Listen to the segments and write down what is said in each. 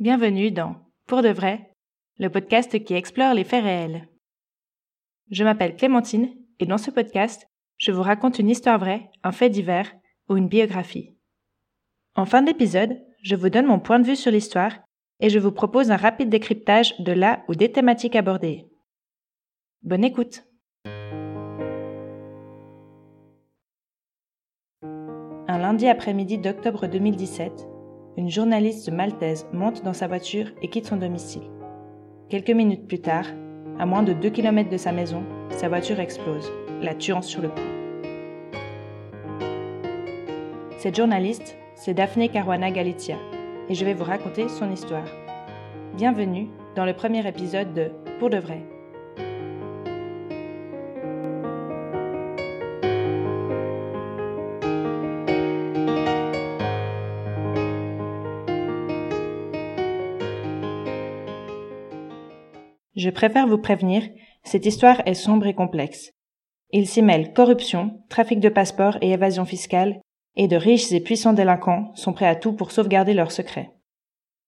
Bienvenue dans Pour de vrai, le podcast qui explore les faits réels. Je m'appelle Clémentine et dans ce podcast, je vous raconte une histoire vraie, un fait divers ou une biographie. En fin d'épisode, je vous donne mon point de vue sur l'histoire et je vous propose un rapide décryptage de la ou des thématiques abordées. Bonne écoute Un lundi après-midi d'octobre 2017, une journaliste maltaise monte dans sa voiture et quitte son domicile. Quelques minutes plus tard, à moins de 2 km de sa maison, sa voiture explose, la tuant sur le coup. Cette journaliste, c'est Daphne Caruana Galizia, et je vais vous raconter son histoire. Bienvenue dans le premier épisode de Pour de vrai. Je préfère vous prévenir, cette histoire est sombre et complexe. Il s'y mêle corruption, trafic de passeports et évasion fiscale, et de riches et puissants délinquants sont prêts à tout pour sauvegarder leurs secrets.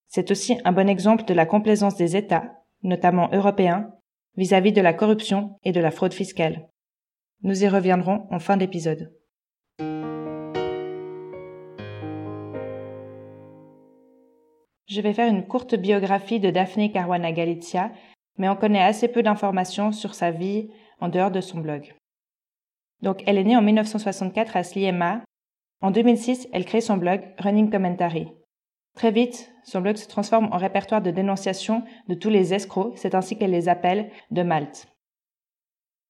C'est aussi un bon exemple de la complaisance des États, notamment européens, vis-à-vis de la corruption et de la fraude fiscale. Nous y reviendrons en fin d'épisode. Je vais faire une courte biographie de Daphne Caruana Galizia mais on connaît assez peu d'informations sur sa vie en dehors de son blog. Donc, elle est née en 1964 à Sliema. En 2006, elle crée son blog Running Commentary. Très vite, son blog se transforme en répertoire de dénonciation de tous les escrocs, c'est ainsi qu'elle les appelle, de Malte.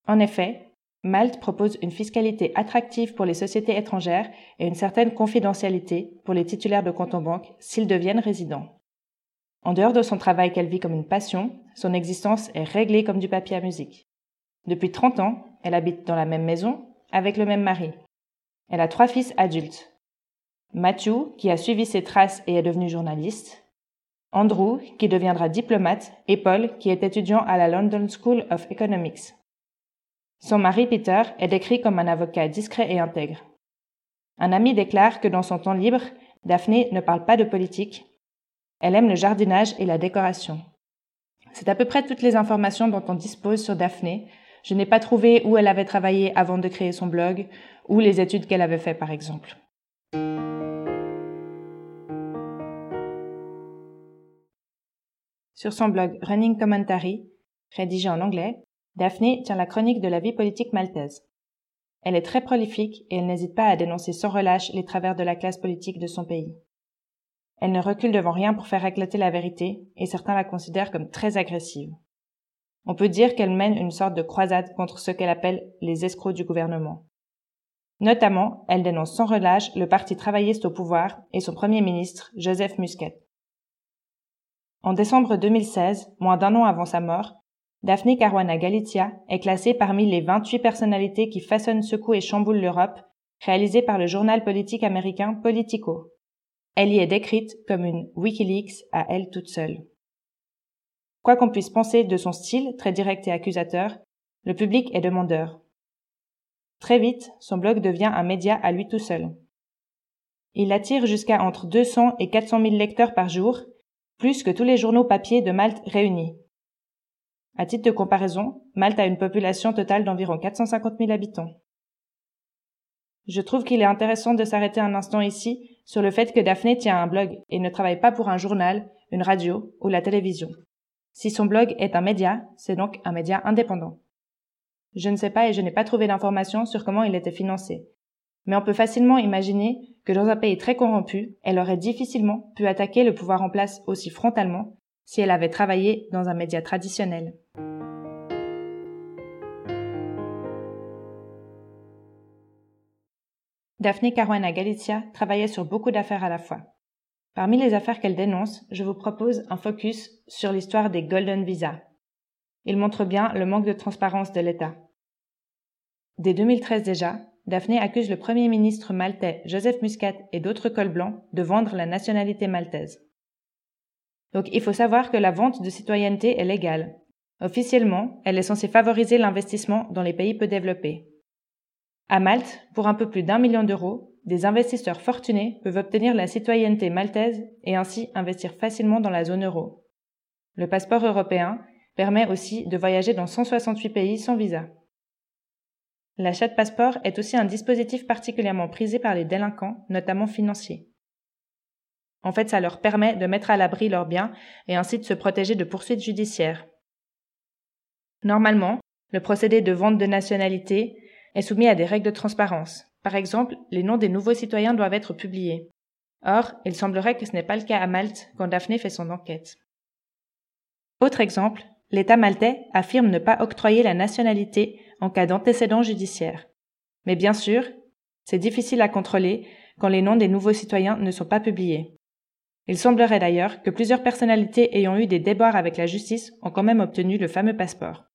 En effet, Malte propose une fiscalité attractive pour les sociétés étrangères et une certaine confidentialité pour les titulaires de comptes en banque s'ils deviennent résidents. En dehors de son travail qu'elle vit comme une passion, son existence est réglée comme du papier à musique. Depuis 30 ans, elle habite dans la même maison, avec le même mari. Elle a trois fils adultes. Matthew, qui a suivi ses traces et est devenu journaliste. Andrew, qui deviendra diplomate, et Paul, qui est étudiant à la London School of Economics. Son mari Peter est décrit comme un avocat discret et intègre. Un ami déclare que dans son temps libre, Daphné ne parle pas de politique, elle aime le jardinage et la décoration. C'est à peu près toutes les informations dont on dispose sur Daphné. Je n'ai pas trouvé où elle avait travaillé avant de créer son blog ou les études qu'elle avait fait par exemple. Sur son blog Running Commentary, rédigé en anglais, Daphné tient la chronique de la vie politique maltaise. Elle est très prolifique et elle n'hésite pas à dénoncer sans relâche les travers de la classe politique de son pays. Elle ne recule devant rien pour faire éclater la vérité, et certains la considèrent comme très agressive. On peut dire qu'elle mène une sorte de croisade contre ce qu'elle appelle les escrocs du gouvernement. Notamment, elle dénonce sans relâche le parti travailliste au pouvoir et son premier ministre, Joseph Muscat. En décembre 2016, moins d'un an avant sa mort, Daphne Caruana Galizia est classée parmi les 28 personnalités qui façonnent, secouent et chamboulent l'Europe, réalisé par le journal politique américain Politico. Elle y est décrite comme une Wikileaks à elle toute seule. Quoi qu'on puisse penser de son style très direct et accusateur, le public est demandeur. Très vite, son blog devient un média à lui tout seul. Il attire jusqu'à entre 200 et 400 000 lecteurs par jour, plus que tous les journaux papier de Malte réunis. À titre de comparaison, Malte a une population totale d'environ 450 000 habitants. Je trouve qu'il est intéressant de s'arrêter un instant ici sur le fait que Daphné tient un blog et ne travaille pas pour un journal, une radio ou la télévision. Si son blog est un média, c'est donc un média indépendant. Je ne sais pas et je n'ai pas trouvé d'informations sur comment il était financé. Mais on peut facilement imaginer que dans un pays très corrompu, elle aurait difficilement pu attaquer le pouvoir en place aussi frontalement si elle avait travaillé dans un média traditionnel. Daphne Caruana Galizia travaillait sur beaucoup d'affaires à la fois. Parmi les affaires qu'elle dénonce, je vous propose un focus sur l'histoire des Golden Visa. Il montre bien le manque de transparence de l'État. Dès 2013 déjà, Daphne accuse le Premier ministre maltais Joseph Muscat et d'autres cols blancs de vendre la nationalité maltaise. Donc il faut savoir que la vente de citoyenneté est légale. Officiellement, elle est censée favoriser l'investissement dans les pays peu développés. À Malte, pour un peu plus d'un million d'euros, des investisseurs fortunés peuvent obtenir la citoyenneté maltaise et ainsi investir facilement dans la zone euro. Le passeport européen permet aussi de voyager dans 168 pays sans visa. L'achat de passeport est aussi un dispositif particulièrement prisé par les délinquants, notamment financiers. En fait, ça leur permet de mettre à l'abri leurs biens et ainsi de se protéger de poursuites judiciaires. Normalement, le procédé de vente de nationalité est soumis à des règles de transparence. Par exemple, les noms des nouveaux citoyens doivent être publiés. Or, il semblerait que ce n'est pas le cas à Malte quand Daphné fait son enquête. Autre exemple, l'État maltais affirme ne pas octroyer la nationalité en cas d'antécédent judiciaire. Mais bien sûr, c'est difficile à contrôler quand les noms des nouveaux citoyens ne sont pas publiés. Il semblerait d'ailleurs que plusieurs personnalités ayant eu des déboires avec la justice ont quand même obtenu le fameux passeport.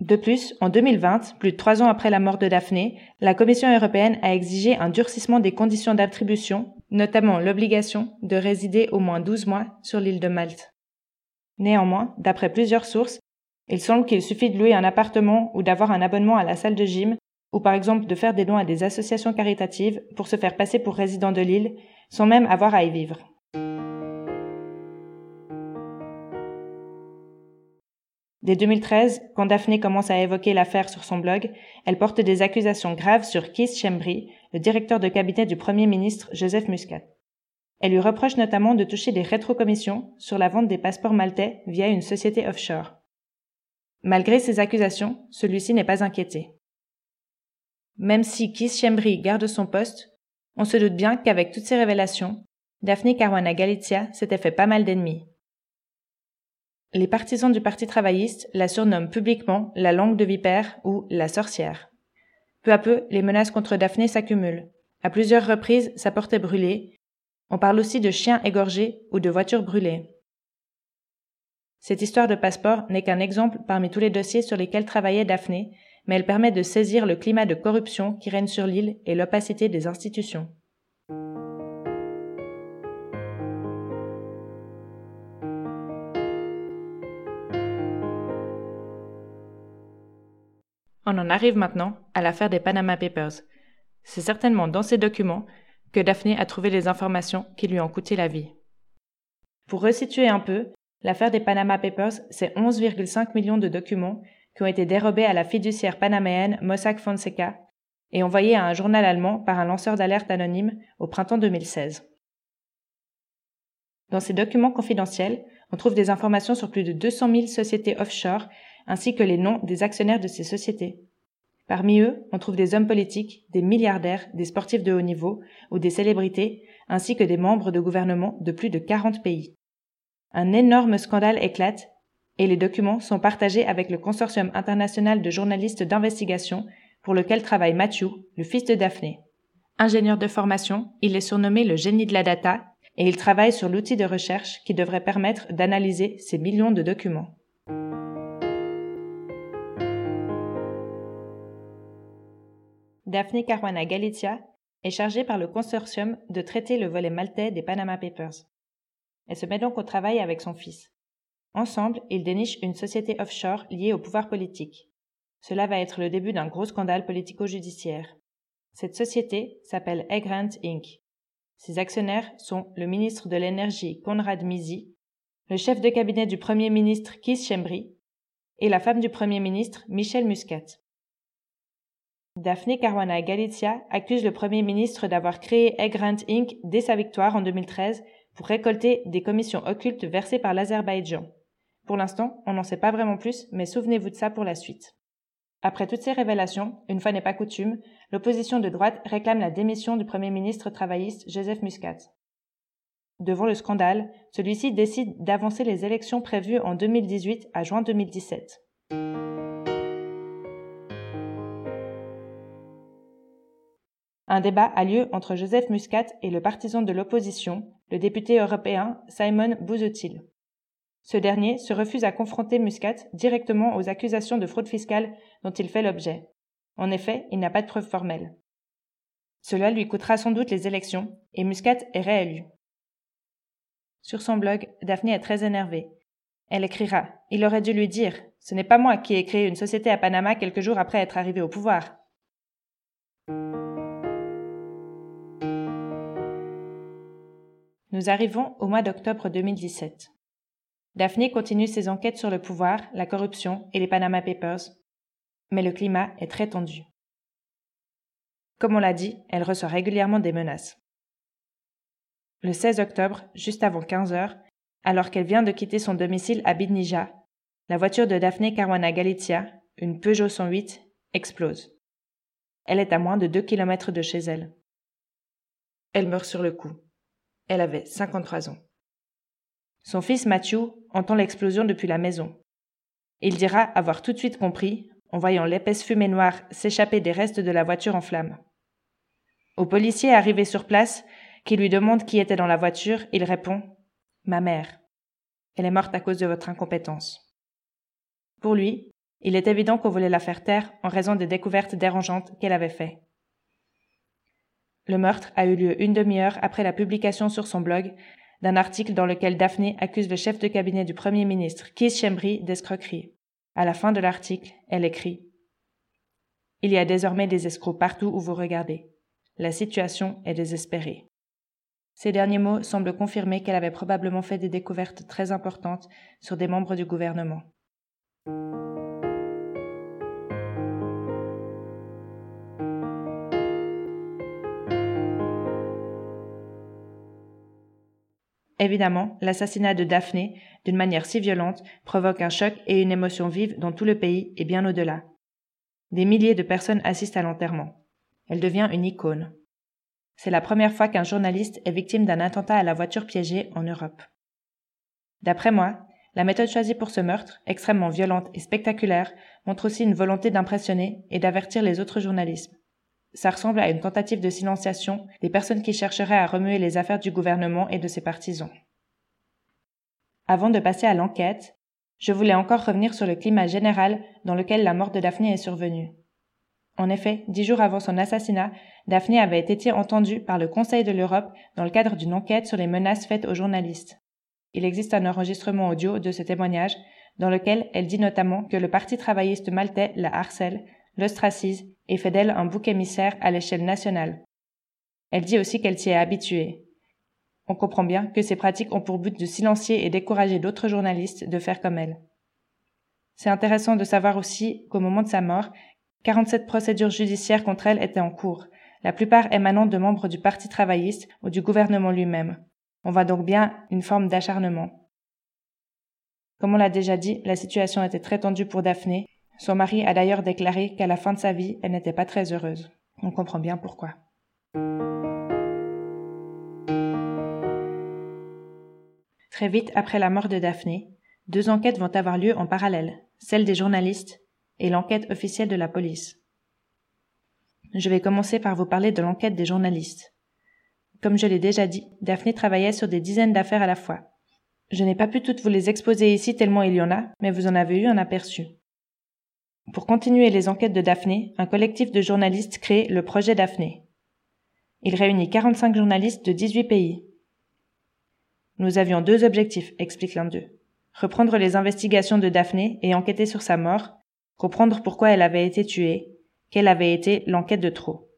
De plus, en 2020, plus de trois ans après la mort de Daphné, la Commission européenne a exigé un durcissement des conditions d'attribution, notamment l'obligation de résider au moins 12 mois sur l'île de Malte. Néanmoins, d'après plusieurs sources, il semble qu'il suffit de louer un appartement ou d'avoir un abonnement à la salle de gym, ou par exemple de faire des dons à des associations caritatives pour se faire passer pour résident de l'île, sans même avoir à y vivre. Dès 2013, quand Daphné commence à évoquer l'affaire sur son blog, elle porte des accusations graves sur Keith Chembry, le directeur de cabinet du Premier ministre Joseph Muscat. Elle lui reproche notamment de toucher des rétrocommissions sur la vente des passeports maltais via une société offshore. Malgré ces accusations, celui-ci n'est pas inquiété. Même si Keith Chembry garde son poste, on se doute bien qu'avec toutes ces révélations, Daphne Caruana Galizia s'était fait pas mal d'ennemis. Les partisans du Parti travailliste la surnomment publiquement la langue de vipère ou la sorcière. Peu à peu, les menaces contre Daphné s'accumulent. À plusieurs reprises, sa porte est brûlée. On parle aussi de chiens égorgés ou de voitures brûlées. Cette histoire de passeport n'est qu'un exemple parmi tous les dossiers sur lesquels travaillait Daphné, mais elle permet de saisir le climat de corruption qui règne sur l'île et l'opacité des institutions. On en arrive maintenant à l'affaire des Panama Papers. C'est certainement dans ces documents que Daphné a trouvé les informations qui lui ont coûté la vie. Pour resituer un peu, l'affaire des Panama Papers, c'est 11,5 millions de documents qui ont été dérobés à la fiduciaire panaméenne Mossack Fonseca et envoyés à un journal allemand par un lanceur d'alerte anonyme au printemps 2016. Dans ces documents confidentiels, on trouve des informations sur plus de 200 000 sociétés offshore ainsi que les noms des actionnaires de ces sociétés. Parmi eux, on trouve des hommes politiques, des milliardaires, des sportifs de haut niveau ou des célébrités, ainsi que des membres de gouvernements de plus de 40 pays. Un énorme scandale éclate et les documents sont partagés avec le consortium international de journalistes d'investigation pour lequel travaille Matthew, le fils de Daphné. Ingénieur de formation, il est surnommé le génie de la data et il travaille sur l'outil de recherche qui devrait permettre d'analyser ces millions de documents. Daphne Caruana Galizia est chargée par le consortium de traiter le volet maltais des Panama Papers. Elle se met donc au travail avec son fils. Ensemble, ils dénichent une société offshore liée au pouvoir politique. Cela va être le début d'un gros scandale politico-judiciaire. Cette société s'appelle Egrant Inc. Ses actionnaires sont le ministre de l'Énergie Conrad Misi, le chef de cabinet du Premier ministre Keith Chembry et la femme du Premier ministre Michel Muscat. Daphne Caruana Galizia accuse le Premier ministre d'avoir créé Grant Inc. dès sa victoire en 2013 pour récolter des commissions occultes versées par l'Azerbaïdjan. Pour l'instant, on n'en sait pas vraiment plus, mais souvenez-vous de ça pour la suite. Après toutes ces révélations, une fois n'est pas coutume, l'opposition de droite réclame la démission du Premier ministre travailliste Joseph Muscat. Devant le scandale, celui-ci décide d'avancer les élections prévues en 2018 à juin 2017. Un débat a lieu entre Joseph Muscat et le partisan de l'opposition, le député européen Simon Busuttil. Ce dernier se refuse à confronter Muscat directement aux accusations de fraude fiscale dont il fait l'objet. En effet, il n'a pas de preuves formelles. Cela lui coûtera sans doute les élections, et Muscat est réélu. Sur son blog, Daphne est très énervée. Elle écrira Il aurait dû lui dire Ce n'est pas moi qui ai créé une société à Panama quelques jours après être arrivé au pouvoir. Nous arrivons au mois d'octobre 2017. Daphné continue ses enquêtes sur le pouvoir, la corruption et les Panama Papers, mais le climat est très tendu. Comme on l'a dit, elle reçoit régulièrement des menaces. Le 16 octobre, juste avant 15 heures, alors qu'elle vient de quitter son domicile à Bidnija, la voiture de Daphné Caruana Galizia, une Peugeot 108, explose. Elle est à moins de 2 kilomètres de chez elle. Elle meurt sur le coup. Elle avait 53 ans. Son fils Matthew entend l'explosion depuis la maison. Il dira avoir tout de suite compris, en voyant l'épaisse fumée noire s'échapper des restes de la voiture en flammes. Au policier arrivé sur place, qui lui demande qui était dans la voiture, il répond Ma mère. Elle est morte à cause de votre incompétence. Pour lui, il est évident qu'on voulait la faire taire en raison des découvertes dérangeantes qu'elle avait faites. Le meurtre a eu lieu une demi-heure après la publication sur son blog d'un article dans lequel Daphné accuse le chef de cabinet du Premier ministre, Keith Chembry, d'escroquerie. À la fin de l'article, elle écrit Il y a désormais des escrocs partout où vous regardez. La situation est désespérée. Ces derniers mots semblent confirmer qu'elle avait probablement fait des découvertes très importantes sur des membres du gouvernement. Évidemment, l'assassinat de Daphné, d'une manière si violente, provoque un choc et une émotion vive dans tout le pays et bien au-delà. Des milliers de personnes assistent à l'enterrement. Elle devient une icône. C'est la première fois qu'un journaliste est victime d'un attentat à la voiture piégée en Europe. D'après moi, la méthode choisie pour ce meurtre, extrêmement violente et spectaculaire, montre aussi une volonté d'impressionner et d'avertir les autres journalistes. Ça ressemble à une tentative de silenciation des personnes qui chercheraient à remuer les affaires du gouvernement et de ses partisans. Avant de passer à l'enquête, je voulais encore revenir sur le climat général dans lequel la mort de Daphné est survenue. En effet, dix jours avant son assassinat, Daphné avait été entendue par le Conseil de l'Europe dans le cadre d'une enquête sur les menaces faites aux journalistes. Il existe un enregistrement audio de ce témoignage dans lequel elle dit notamment que le Parti travailliste maltais la harcèle l'ostracise et fait d'elle un bouc émissaire à l'échelle nationale. Elle dit aussi qu'elle s'y est habituée. On comprend bien que ces pratiques ont pour but de silencier et décourager d'autres journalistes de faire comme elle. C'est intéressant de savoir aussi qu'au moment de sa mort, 47 procédures judiciaires contre elle étaient en cours, la plupart émanant de membres du Parti travailliste ou du gouvernement lui-même. On voit donc bien une forme d'acharnement. Comme on l'a déjà dit, la situation était très tendue pour Daphné, son mari a d'ailleurs déclaré qu'à la fin de sa vie, elle n'était pas très heureuse. On comprend bien pourquoi. Très vite après la mort de Daphné, deux enquêtes vont avoir lieu en parallèle, celle des journalistes et l'enquête officielle de la police. Je vais commencer par vous parler de l'enquête des journalistes. Comme je l'ai déjà dit, Daphné travaillait sur des dizaines d'affaires à la fois. Je n'ai pas pu toutes vous les exposer ici tellement il y en a, mais vous en avez eu un aperçu. Pour continuer les enquêtes de Daphné, un collectif de journalistes crée le projet Daphné. Il réunit 45 journalistes de 18 pays. Nous avions deux objectifs, explique l'un d'eux. Reprendre les investigations de Daphné et enquêter sur sa mort, comprendre pourquoi elle avait été tuée, quelle avait été l'enquête de trop.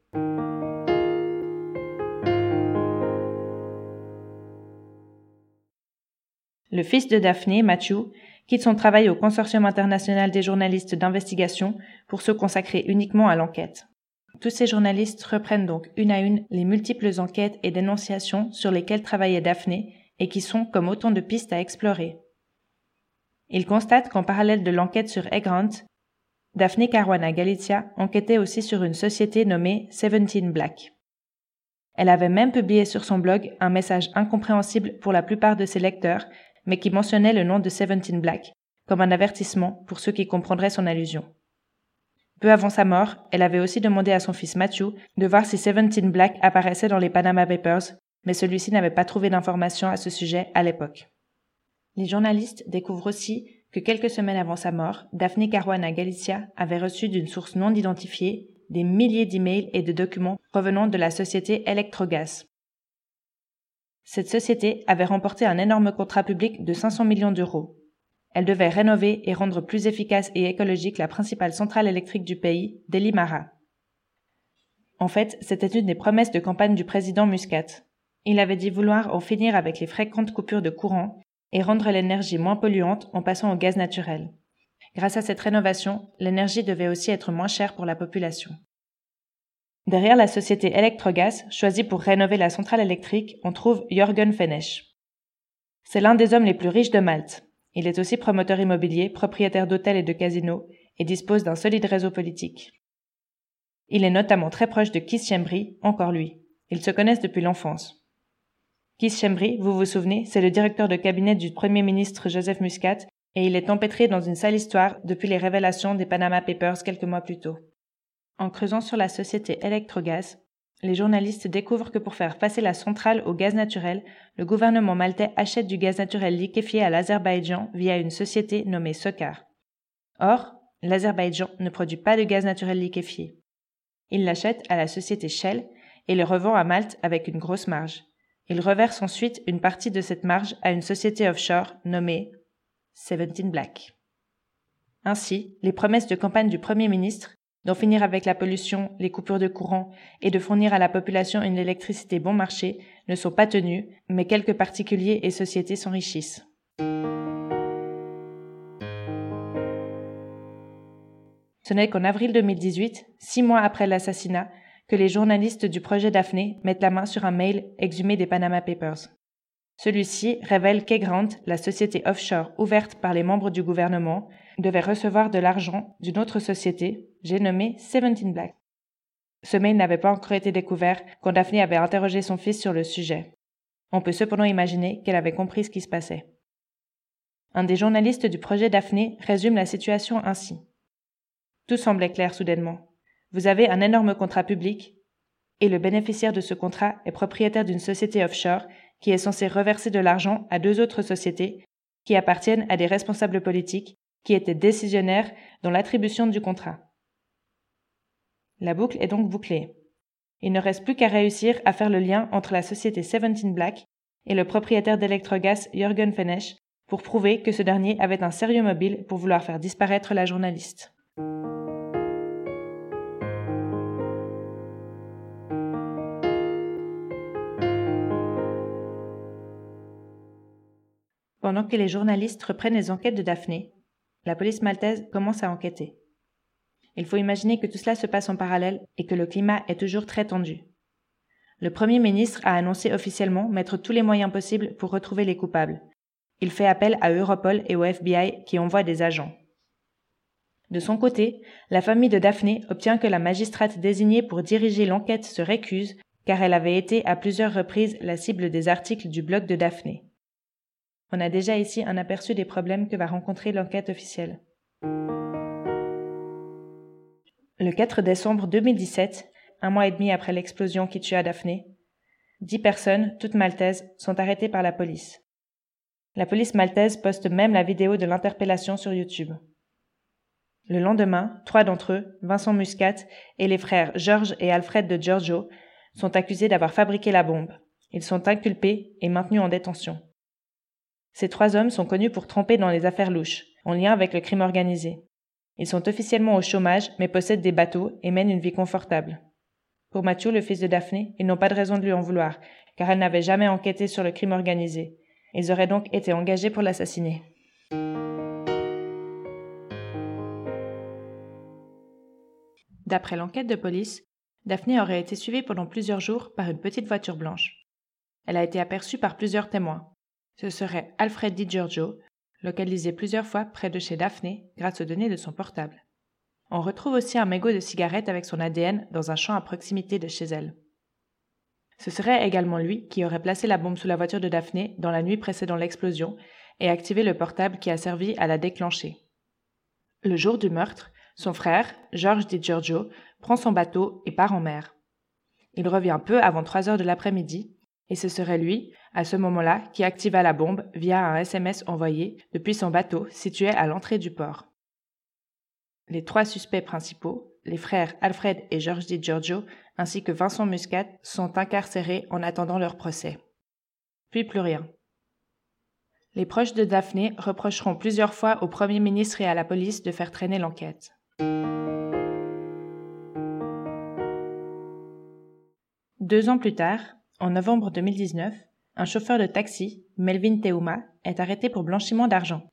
Le fils de Daphné, Matthew, quitte son travail au Consortium international des journalistes d'investigation pour se consacrer uniquement à l'enquête. Tous ces journalistes reprennent donc une à une les multiples enquêtes et dénonciations sur lesquelles travaillait Daphné et qui sont comme autant de pistes à explorer. Ils constatent qu'en parallèle de l'enquête sur Egrant, Daphné Caruana Galizia enquêtait aussi sur une société nommée Seventeen Black. Elle avait même publié sur son blog un message incompréhensible pour la plupart de ses lecteurs mais qui mentionnait le nom de Seventeen Black, comme un avertissement pour ceux qui comprendraient son allusion. Peu avant sa mort, elle avait aussi demandé à son fils Matthew de voir si Seventeen Black apparaissait dans les Panama Papers, mais celui-ci n'avait pas trouvé d'informations à ce sujet à l'époque. Les journalistes découvrent aussi que quelques semaines avant sa mort, Daphne Caruana Galicia avait reçu d'une source non identifiée des milliers d'emails et de documents provenant de la société Electrogas, cette société avait remporté un énorme contrat public de 500 millions d'euros. Elle devait rénover et rendre plus efficace et écologique la principale centrale électrique du pays, Delimara. En fait, c'était une des promesses de campagne du président Muscat. Il avait dit vouloir en finir avec les fréquentes coupures de courant et rendre l'énergie moins polluante en passant au gaz naturel. Grâce à cette rénovation, l'énergie devait aussi être moins chère pour la population. Derrière la société Electrogas, choisie pour rénover la centrale électrique, on trouve Jürgen Fenech. C'est l'un des hommes les plus riches de Malte. Il est aussi promoteur immobilier, propriétaire d'hôtels et de casinos, et dispose d'un solide réseau politique. Il est notamment très proche de Keith Chembry, encore lui. Ils se connaissent depuis l'enfance. Keith Chembry, vous vous souvenez, c'est le directeur de cabinet du Premier ministre Joseph Muscat, et il est empêtré dans une sale histoire depuis les révélations des Panama Papers quelques mois plus tôt. En creusant sur la société Electrogaz, les journalistes découvrent que pour faire passer la centrale au gaz naturel, le gouvernement maltais achète du gaz naturel liquéfié à l'Azerbaïdjan via une société nommée Sokar. Or, l'Azerbaïdjan ne produit pas de gaz naturel liquéfié. Il l'achète à la société Shell et le revend à Malte avec une grosse marge. Il reverse ensuite une partie de cette marge à une société offshore nommée Seventeen Black. Ainsi, les promesses de campagne du Premier ministre d'en finir avec la pollution, les coupures de courant et de fournir à la population une électricité bon marché ne sont pas tenus, mais quelques particuliers et sociétés s'enrichissent. Ce n'est qu'en avril 2018, six mois après l'assassinat, que les journalistes du projet Daphné mettent la main sur un mail exhumé des Panama Papers. Celui-ci révèle qu'Egrant, la société offshore ouverte par les membres du gouvernement, devait recevoir de l'argent d'une autre société, j'ai nommé Seventeen Black. Ce mail n'avait pas encore été découvert quand Daphné avait interrogé son fils sur le sujet. On peut cependant imaginer qu'elle avait compris ce qui se passait. Un des journalistes du projet Daphné résume la situation ainsi. Tout semblait clair soudainement. Vous avez un énorme contrat public, et le bénéficiaire de ce contrat est propriétaire d'une société offshore qui est censée reverser de l'argent à deux autres sociétés qui appartiennent à des responsables politiques qui étaient décisionnaires dans l'attribution du contrat. La boucle est donc bouclée. Il ne reste plus qu'à réussir à faire le lien entre la société Seventeen Black et le propriétaire d'Electrogas Jürgen Fenech pour prouver que ce dernier avait un sérieux mobile pour vouloir faire disparaître la journaliste. Pendant que les journalistes reprennent les enquêtes de Daphné, la police maltaise commence à enquêter. Il faut imaginer que tout cela se passe en parallèle et que le climat est toujours très tendu. Le Premier ministre a annoncé officiellement mettre tous les moyens possibles pour retrouver les coupables. Il fait appel à Europol et au FBI qui envoient des agents. De son côté, la famille de Daphné obtient que la magistrate désignée pour diriger l'enquête se récuse car elle avait été à plusieurs reprises la cible des articles du blog de Daphné. On a déjà ici un aperçu des problèmes que va rencontrer l'enquête officielle. Le 4 décembre 2017, un mois et demi après l'explosion qui tua Daphné, dix personnes, toutes maltaises, sont arrêtées par la police. La police maltaise poste même la vidéo de l'interpellation sur YouTube. Le lendemain, trois d'entre eux, Vincent Muscat et les frères George et Alfred de Giorgio, sont accusés d'avoir fabriqué la bombe. Ils sont inculpés et maintenus en détention. Ces trois hommes sont connus pour tromper dans les affaires louches, en lien avec le crime organisé. Ils sont officiellement au chômage, mais possèdent des bateaux et mènent une vie confortable. Pour Mathieu, le fils de Daphné, ils n'ont pas de raison de lui en vouloir, car elle n'avait jamais enquêté sur le crime organisé. Ils auraient donc été engagés pour l'assassiner. D'après l'enquête de police, Daphné aurait été suivie pendant plusieurs jours par une petite voiture blanche. Elle a été aperçue par plusieurs témoins, ce serait Alfred Di Giorgio, localisé plusieurs fois près de chez Daphné grâce aux données de son portable. On retrouve aussi un mégot de cigarette avec son ADN dans un champ à proximité de chez elle. Ce serait également lui qui aurait placé la bombe sous la voiture de Daphné dans la nuit précédant l'explosion et activé le portable qui a servi à la déclencher. Le jour du meurtre, son frère, George Di Giorgio, prend son bateau et part en mer. Il revient peu avant trois heures de l'après-midi et ce serait lui, à ce moment-là, qui activa la bombe via un SMS envoyé depuis son bateau situé à l'entrée du port. Les trois suspects principaux, les frères Alfred et George Di Giorgio, ainsi que Vincent Muscat, sont incarcérés en attendant leur procès. Puis plus rien. Les proches de Daphné reprocheront plusieurs fois au Premier ministre et à la police de faire traîner l'enquête. Deux ans plus tard, en novembre 2019, un chauffeur de taxi, Melvin Teuma, est arrêté pour blanchiment d'argent.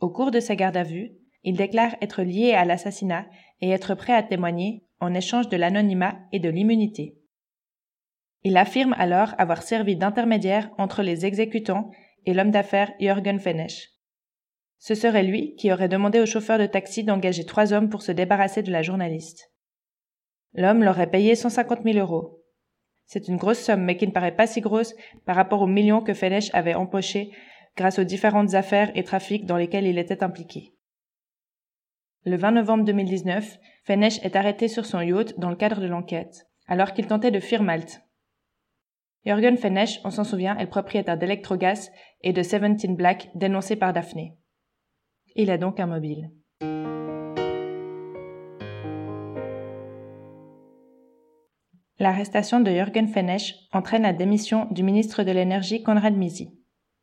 Au cours de sa garde à vue, il déclare être lié à l'assassinat et être prêt à témoigner en échange de l'anonymat et de l'immunité. Il affirme alors avoir servi d'intermédiaire entre les exécutants et l'homme d'affaires Jürgen Fenesch. Ce serait lui qui aurait demandé au chauffeur de taxi d'engager trois hommes pour se débarrasser de la journaliste. L'homme leur aurait payé 150 000 euros. C'est une grosse somme, mais qui ne paraît pas si grosse par rapport aux millions que Fenesch avait empochés grâce aux différentes affaires et trafics dans lesquels il était impliqué. Le 20 novembre 2019, Fenesch est arrêté sur son yacht dans le cadre de l'enquête, alors qu'il tentait de fuir Malte. Jürgen Fenesch, on s'en souvient, est le propriétaire d'Electrogas et de Seventeen Black dénoncé par Daphné. Il est donc immobile. L'arrestation de Jürgen Fenesch entraîne la démission du ministre de l'Énergie Konrad Misi.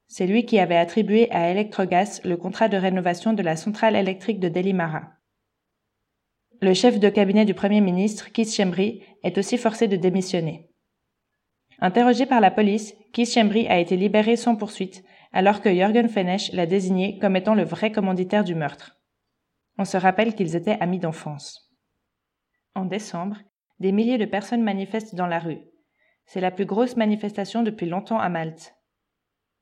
C'est lui qui avait attribué à Electrogas le contrat de rénovation de la centrale électrique de Delimara. Le chef de cabinet du Premier ministre, Keith Chembry, est aussi forcé de démissionner. Interrogé par la police, Keith Chembry a été libéré sans poursuite, alors que Jürgen Fenesch l'a désigné comme étant le vrai commanditaire du meurtre. On se rappelle qu'ils étaient amis d'enfance. En décembre, des milliers de personnes manifestent dans la rue. C'est la plus grosse manifestation depuis longtemps à Malte.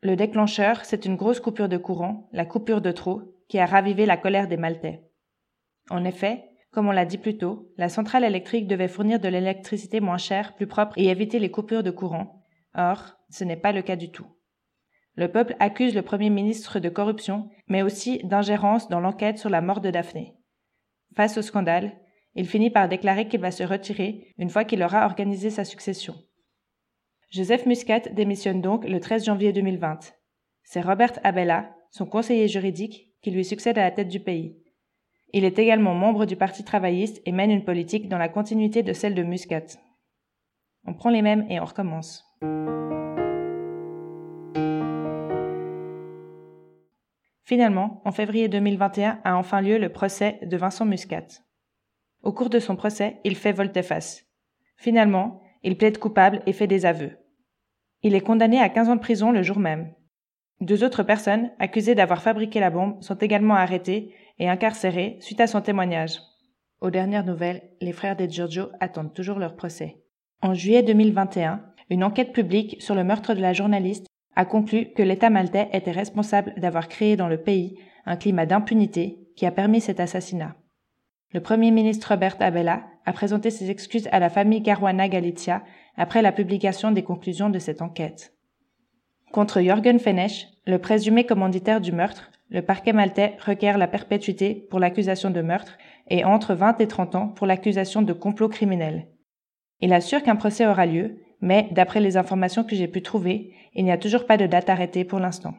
Le déclencheur, c'est une grosse coupure de courant, la coupure de trop, qui a ravivé la colère des Maltais. En effet, comme on l'a dit plus tôt, la centrale électrique devait fournir de l'électricité moins chère, plus propre et éviter les coupures de courant. Or, ce n'est pas le cas du tout. Le peuple accuse le Premier ministre de corruption, mais aussi d'ingérence dans l'enquête sur la mort de Daphné. Face au scandale, il finit par déclarer qu'il va se retirer une fois qu'il aura organisé sa succession. Joseph Muscat démissionne donc le 13 janvier 2020. C'est Robert Abella, son conseiller juridique, qui lui succède à la tête du pays. Il est également membre du Parti travailliste et mène une politique dans la continuité de celle de Muscat. On prend les mêmes et on recommence. Finalement, en février 2021 a enfin lieu le procès de Vincent Muscat. Au cours de son procès, il fait volte-face. Finalement, il plaide coupable et fait des aveux. Il est condamné à 15 ans de prison le jour même. Deux autres personnes, accusées d'avoir fabriqué la bombe, sont également arrêtées et incarcérées suite à son témoignage. Aux dernières nouvelles, les frères de Giorgio attendent toujours leur procès. En juillet 2021, une enquête publique sur le meurtre de la journaliste a conclu que l'État maltais était responsable d'avoir créé dans le pays un climat d'impunité qui a permis cet assassinat. Le Premier ministre Robert Abella a présenté ses excuses à la famille Caruana Galizia après la publication des conclusions de cette enquête. Contre Jürgen Fenesch, le présumé commanditaire du meurtre, le parquet maltais requiert la perpétuité pour l'accusation de meurtre et entre 20 et 30 ans pour l'accusation de complot criminel. Il assure qu'un procès aura lieu, mais d'après les informations que j'ai pu trouver, il n'y a toujours pas de date arrêtée pour l'instant.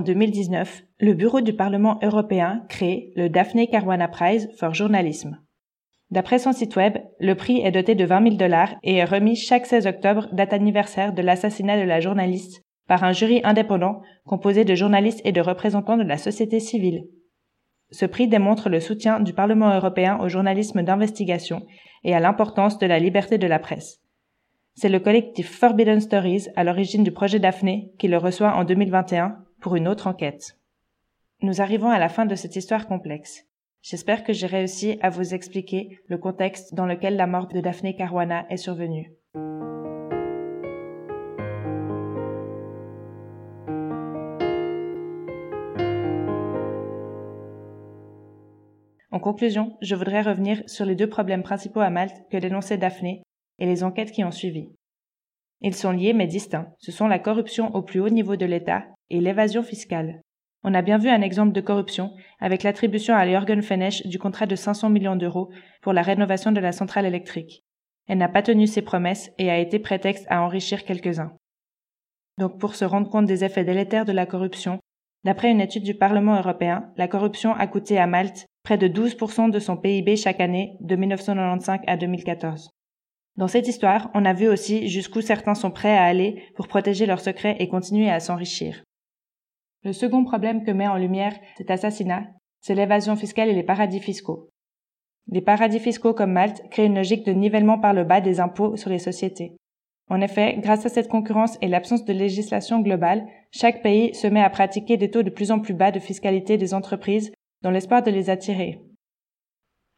En 2019, le bureau du Parlement européen crée le Daphne Caruana Prize for Journalism. D'après son site web, le prix est doté de 20 000 dollars et est remis chaque 16 octobre, date anniversaire de l'assassinat de la journaliste, par un jury indépendant composé de journalistes et de représentants de la société civile. Ce prix démontre le soutien du Parlement européen au journalisme d'investigation et à l'importance de la liberté de la presse. C'est le collectif Forbidden Stories à l'origine du projet Daphné qui le reçoit en 2021 pour une autre enquête. Nous arrivons à la fin de cette histoire complexe. J'espère que j'ai réussi à vous expliquer le contexte dans lequel la mort de Daphné Caruana est survenue. En conclusion, je voudrais revenir sur les deux problèmes principaux à Malte que dénonçait Daphné et les enquêtes qui ont suivi. Ils sont liés mais distincts. Ce sont la corruption au plus haut niveau de l'État et l'évasion fiscale. On a bien vu un exemple de corruption avec l'attribution à Jürgen Fenesch du contrat de 500 millions d'euros pour la rénovation de la centrale électrique. Elle n'a pas tenu ses promesses et a été prétexte à enrichir quelques-uns. Donc pour se rendre compte des effets délétères de la corruption, d'après une étude du Parlement européen, la corruption a coûté à Malte près de 12% de son PIB chaque année de 1995 à 2014. Dans cette histoire, on a vu aussi jusqu'où certains sont prêts à aller pour protéger leurs secrets et continuer à s'enrichir. Le second problème que met en lumière cet assassinat, c'est l'évasion fiscale et les paradis fiscaux. des paradis fiscaux comme Malte créent une logique de nivellement par le bas des impôts sur les sociétés. En effet, grâce à cette concurrence et l'absence de législation globale, chaque pays se met à pratiquer des taux de plus en plus bas de fiscalité des entreprises dans l'espoir de les attirer.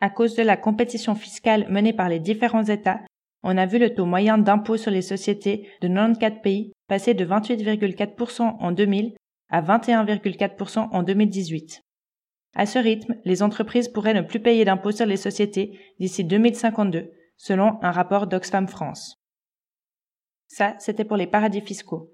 À cause de la compétition fiscale menée par les différents États, on a vu le taux moyen d'impôt sur les sociétés de 94 pays passer de 28,4% en 2000 à 21,4% en 2018. À ce rythme, les entreprises pourraient ne plus payer d'impôts sur les sociétés d'ici 2052, selon un rapport d'Oxfam France. Ça, c'était pour les paradis fiscaux.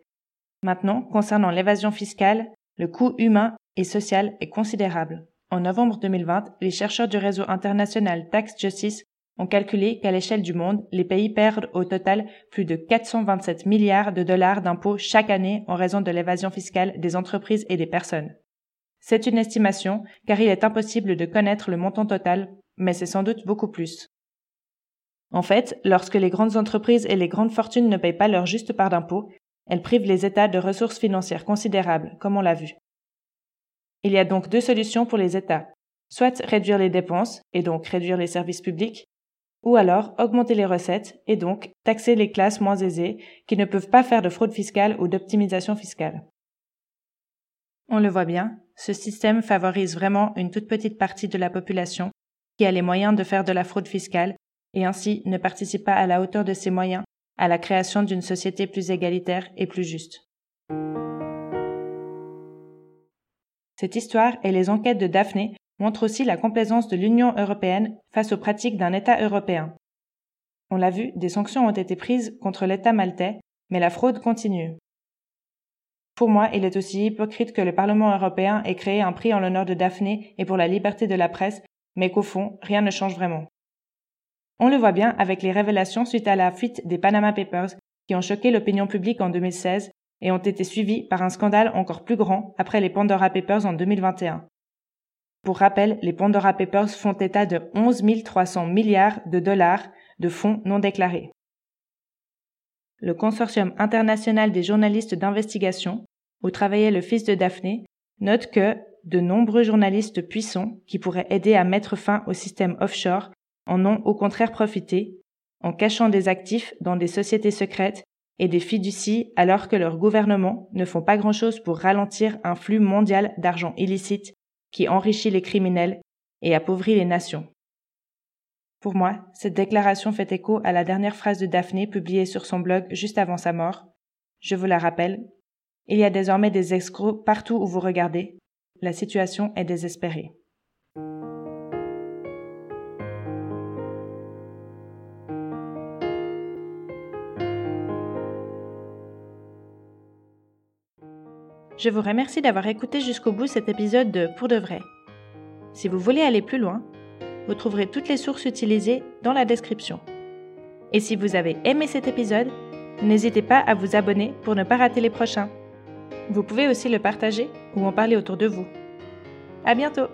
Maintenant, concernant l'évasion fiscale, le coût humain et social est considérable. En novembre 2020, les chercheurs du réseau international Tax Justice ont calculé qu'à l'échelle du monde, les pays perdent au total plus de 427 milliards de dollars d'impôts chaque année en raison de l'évasion fiscale des entreprises et des personnes. C'est une estimation, car il est impossible de connaître le montant total, mais c'est sans doute beaucoup plus. En fait, lorsque les grandes entreprises et les grandes fortunes ne payent pas leur juste part d'impôts, elles privent les États de ressources financières considérables, comme on l'a vu. Il y a donc deux solutions pour les États. Soit réduire les dépenses, et donc réduire les services publics, ou alors augmenter les recettes, et donc taxer les classes moins aisées qui ne peuvent pas faire de fraude fiscale ou d'optimisation fiscale. On le voit bien, ce système favorise vraiment une toute petite partie de la population qui a les moyens de faire de la fraude fiscale et ainsi ne participe pas à la hauteur de ses moyens à la création d'une société plus égalitaire et plus juste. Cette histoire et les enquêtes de Daphné montrent aussi la complaisance de l'Union européenne face aux pratiques d'un État européen. On l'a vu, des sanctions ont été prises contre l'État maltais, mais la fraude continue. Pour moi, il est aussi hypocrite que le Parlement européen ait créé un prix en l'honneur de Daphné et pour la liberté de la presse, mais qu'au fond, rien ne change vraiment. On le voit bien avec les révélations suite à la fuite des Panama Papers qui ont choqué l'opinion publique en 2016 et ont été suivies par un scandale encore plus grand après les Pandora Papers en 2021. Pour rappel, les Pandora Papers font état de 11 300 milliards de dollars de fonds non déclarés. Le Consortium international des journalistes d'investigation, où travaillait le fils de Daphné, note que de nombreux journalistes puissants qui pourraient aider à mettre fin au système offshore en ont au contraire profité, en cachant des actifs dans des sociétés secrètes et des fiducies alors que leurs gouvernements ne font pas grand-chose pour ralentir un flux mondial d'argent illicite qui enrichit les criminels et appauvrit les nations. Pour moi, cette déclaration fait écho à la dernière phrase de Daphné publiée sur son blog juste avant sa mort. Je vous la rappelle. Il y a désormais des escrocs partout où vous regardez. La situation est désespérée. Je vous remercie d'avoir écouté jusqu'au bout cet épisode de Pour de vrai. Si vous voulez aller plus loin, vous trouverez toutes les sources utilisées dans la description. Et si vous avez aimé cet épisode, n'hésitez pas à vous abonner pour ne pas rater les prochains. Vous pouvez aussi le partager ou en parler autour de vous. À bientôt!